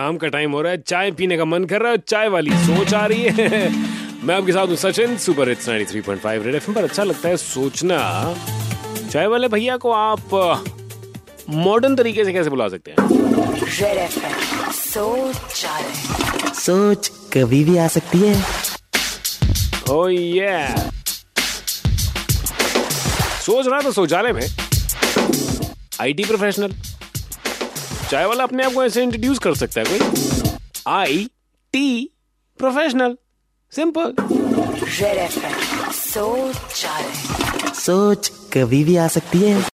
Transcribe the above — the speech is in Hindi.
शाम का टाइम हो रहा है चाय पीने का मन कर रहा है चाय वाली सोच आ रही है। मैं आपके साथ हूँ Sachin super hits 93.5 Red FM पर। अच्छा लगता है सोचना। चाय वाले भैया को आप मॉडर्न तरीके से कैसे बुला सकते हैं? सोच सोच कभी भी आ सकती है। ओ ये सोच रहा था शौचालय में। आईटी प्रोफेशनल चाय वाला अपने आप को ऐसे इंट्रोड्यूस कर सकता है कोई? आई टी प्रोफेशनल सिंपल सोच सोच कभी भी आ सकती है।